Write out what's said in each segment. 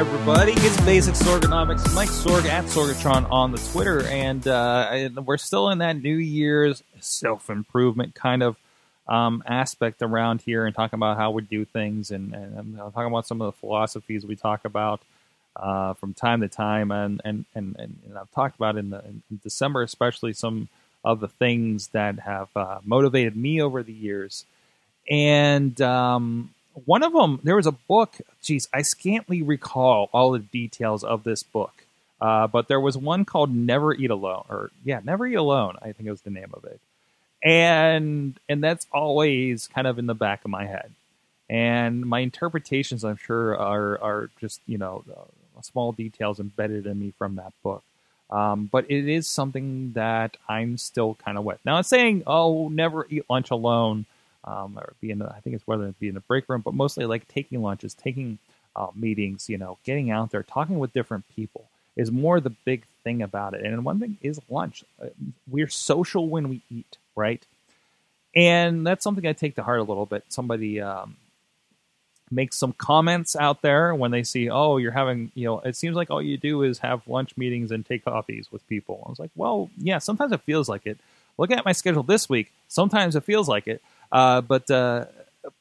everybody. It's Basics Sorganomics. Mike Sorg at Sorgatron on the Twitter, and uh, we're still in that New Year's self improvement kind of um, aspect around here, and talking about how we do things, and, and talking about some of the philosophies we talk about uh, from time to time, and and, and, and I've talked about in, the, in December, especially some of the things that have uh, motivated me over the years, and um, one of them, there was a book. Geez, I scantly recall all the details of this book, uh, but there was one called "Never Eat Alone," or yeah, "Never Eat Alone." I think it was the name of it, and and that's always kind of in the back of my head. And my interpretations, I'm sure, are are just you know uh, small details embedded in me from that book. Um, but it is something that I'm still kind of with. Now, I'm saying, oh, never eat lunch alone um, or be in the, I think it's whether it be in the break room, but mostly like taking lunches, taking uh, meetings, you know, getting out there, talking with different people is more the big thing about it. And one thing is lunch. Uh, we're social when we eat, right? And that's something I take to heart a little bit. Somebody um, makes some comments out there when they see, oh, you're having, you know, it seems like all you do is have lunch meetings and take coffees with people. I was like, well, yeah, sometimes it feels like it. Look at my schedule this week. Sometimes it feels like it. Uh, but uh,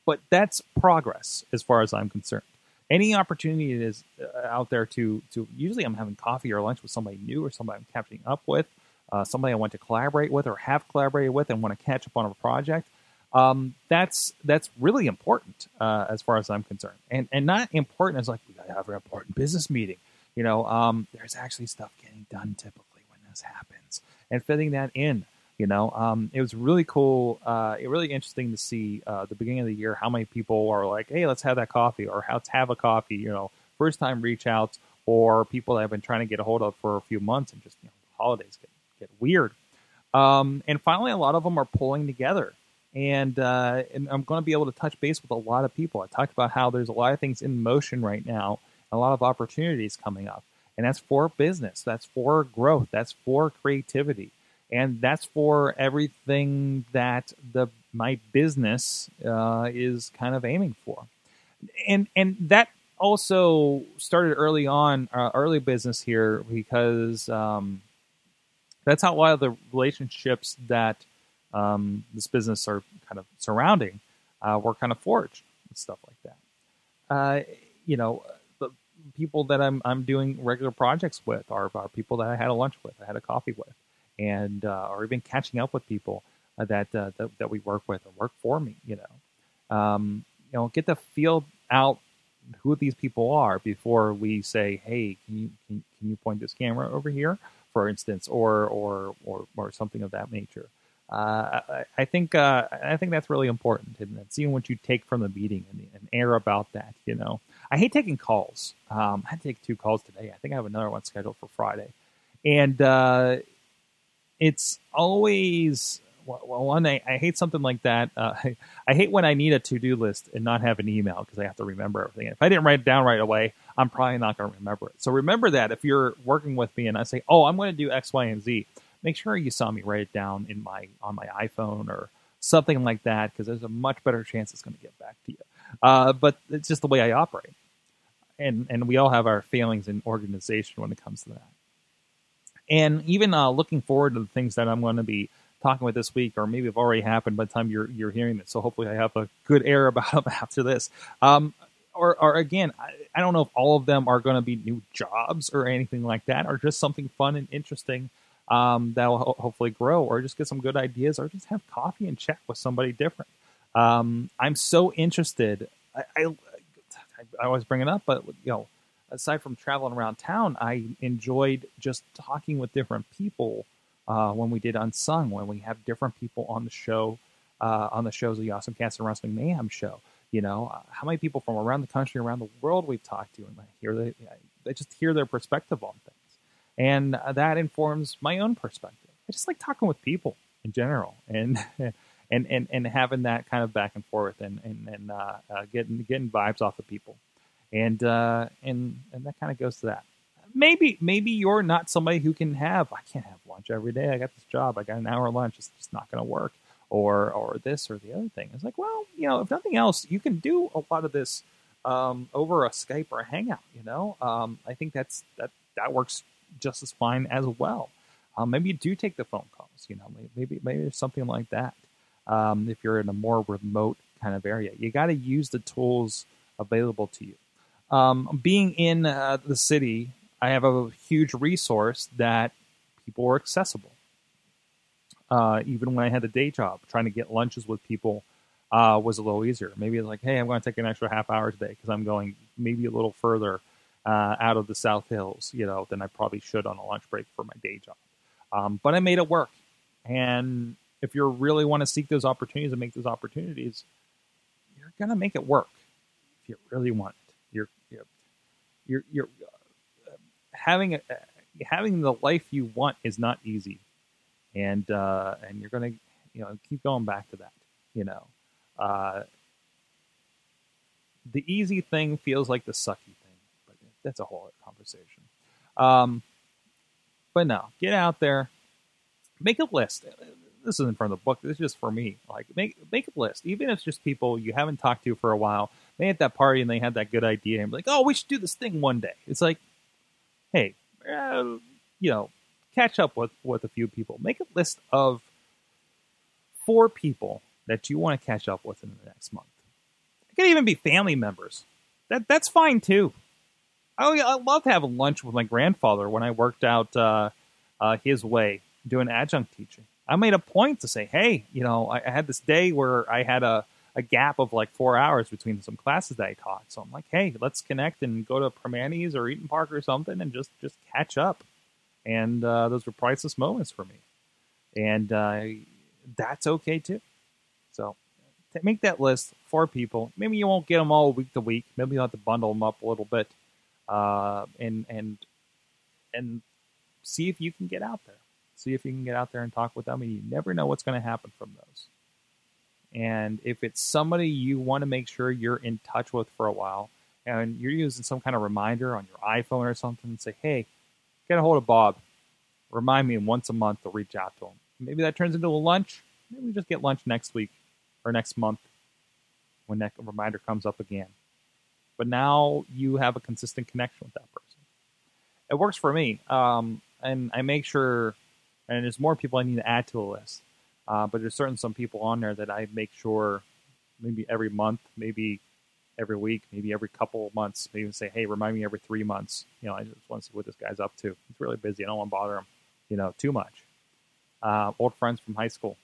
but that's progress as far as I'm concerned. Any opportunity is uh, out there to to usually I'm having coffee or lunch with somebody new or somebody I'm catching up with, uh, somebody I want to collaborate with or have collaborated with and want to catch up on a project. Um, that's that's really important uh, as far as I'm concerned, and and not important as like we got to have an important business meeting. You know, um, there's actually stuff getting done typically when this happens, and fitting that in. You know, um, it was really cool. Uh, really interesting to see uh, the beginning of the year how many people are like, "Hey, let's have that coffee," or "Let's have a coffee." You know, first time reach outs, or people that I've been trying to get a hold of for a few months, and just you know, holidays get get weird. Um, and finally, a lot of them are pulling together, and uh, and I'm going to be able to touch base with a lot of people. I talked about how there's a lot of things in motion right now, a lot of opportunities coming up, and that's for business, that's for growth, that's for creativity and that's for everything that the my business uh, is kind of aiming for, and and that also started early on, uh, early business here because um, that's how a lot of the relationships that um, this business are kind of surrounding uh, were kind of forged and stuff like that. Uh, you know, the people that I'm I'm doing regular projects with are, are people that I had a lunch with, I had a coffee with and uh, or even catching up with people uh, that, uh, that, that we work with or work for me. You know, um, you know, get the feel out who these people are before we say, "Hey, can you can, can you point this camera over here?" For instance, or or or, or something of that nature. Uh, I, I, think uh, I think that's really important, and seeing what you take from the meeting and, and air about that. You know, I hate taking calls. Um, I had to take two calls today. I think I have another one scheduled for Friday, and uh, it's always well, one I, I hate something like that. Uh, I, I, hate when I need a to do list and not have an email because I have to remember everything. If I didn't write it down right away, I'm probably not going to remember it. So remember that if you're working with me and I say, "Oh, I'm going to do X, Y, and Z," make sure you saw me write it down in my on my iPhone or something like that because there's a much better chance it's going to get back to you. Uh, but it's just the way I operate, and and we all have our failings in organization when it comes to that and even uh, looking forward to the things that I'm going to be talking about this week, or maybe have already happened by the time you're you're hearing this. So hopefully, I have a good air about them after this. Um, or, or again, I, I, don't know if all of them are going to be new jobs or anything like that, or just something fun and interesting um, that will ho- hopefully grow, or just get some good ideas, or just have coffee and chat with somebody different. Um, I'm so interested. I, I, I always bring it up, but you know aside from traveling around town, I enjoyed just talking with different people uh, when we did Unsung, when we have different people on the show, uh, on the shows of the Awesome Cast and Wrestling Mayhem show. You know, uh, how many people from around the country, around the world we've talked to, and I hear they, I just hear their perspective on things, and uh, that informs my own perspective. I just like talking with people in general, and and and and having that kind of back and forth, and and and uh, uh, getting getting vibes off of people and uh, and and that kind of goes to that. Maybe maybe you're not somebody who can have. I can't have lunch every day. I got this job. I got an hour lunch. It's just not going to work. Or or this or the other thing. It's like well, you know, if nothing else, you can do a lot of this um, over a Skype or a Hangout. You know, um, I think that's that that works just as fine as well. Um, maybe you do take the phone calls. You know, maybe maybe there's something like that. Um, if you're in a more remote kind of area, you got to use the tools available to you. Um, being in uh, the city, I have a huge resource that people are accessible. Uh, even when I had a day job, trying to get lunches with people uh, was a little easier. Maybe it's like, hey, I'm going to take an extra half hour today because I'm going maybe a little further uh, out of the South Hills, you know, than I probably should on a lunch break for my day job. Um, but I made it work. And if you really want to seek those opportunities and make those opportunities, you're going to make it work if you really want you're, you're uh, having a, having the life you want is not easy, and uh, and you're to you know keep going back to that. You know, uh, the easy thing feels like the sucky thing, but that's a whole other conversation. Um, but no, get out there, make a list. This isn't from the book. This is just for me. Like make make a list, even if it's just people you haven't talked to for a while. They had that party and they had that good idea and like, oh, we should do this thing one day. It's like, hey, uh, you know, catch up with with a few people. Make a list of four people that you want to catch up with in the next month. It could even be family members. That that's fine too. I I love to have lunch with my grandfather when I worked out uh, uh, his way doing adjunct teaching. I made a point to say, hey, you know, I, I had this day where I had a, a gap of like four hours between some classes that I taught. So I'm like, hey, let's connect and go to Primanti's or Eat'n Park or something and just just catch up. And uh, those were priceless moments for me, and uh, that's okay too. So make that list for people. Maybe you won't get them all week to week. Maybe you'll have to bundle them up a little bit, uh, and and and see if you can get out there. See if you can get out there and talk with them. And you never know what's going to happen from those. And if it's somebody you want to make sure you're in touch with for a while, and you're using some kind of reminder on your iPhone or something, and say, "Hey, get a hold of Bob. Remind me once a month to reach out to him." Maybe that turns into a lunch. Maybe we just get lunch next week or next month when that reminder comes up again. But now you have a consistent connection with that person. It works for me, um, and I make sure. And there's more people I need to add to the list, uh, but there's certain some people on there that I make sure maybe every month, maybe every week, maybe every couple of months, maybe say, hey, remind me every three months. You know, I just want to see what this guy's up to. He's really busy. I don't want to bother him, you know, too much. Uh, old friends from high school,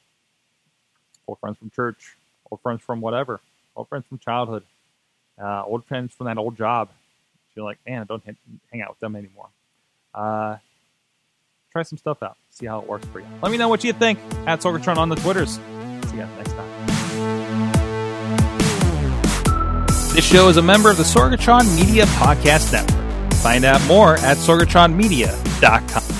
old friends from church, old friends from whatever, old friends from childhood, uh, old friends from that old job. You're like, man, I don't hang out with them anymore. Uh, try some stuff out. See how it works for you. Let me know what you think at Sorgatron on the Twitters. See you next time. This show is a member of the Sorgatron Media Podcast Network. Find out more at sorgatronmedia.com.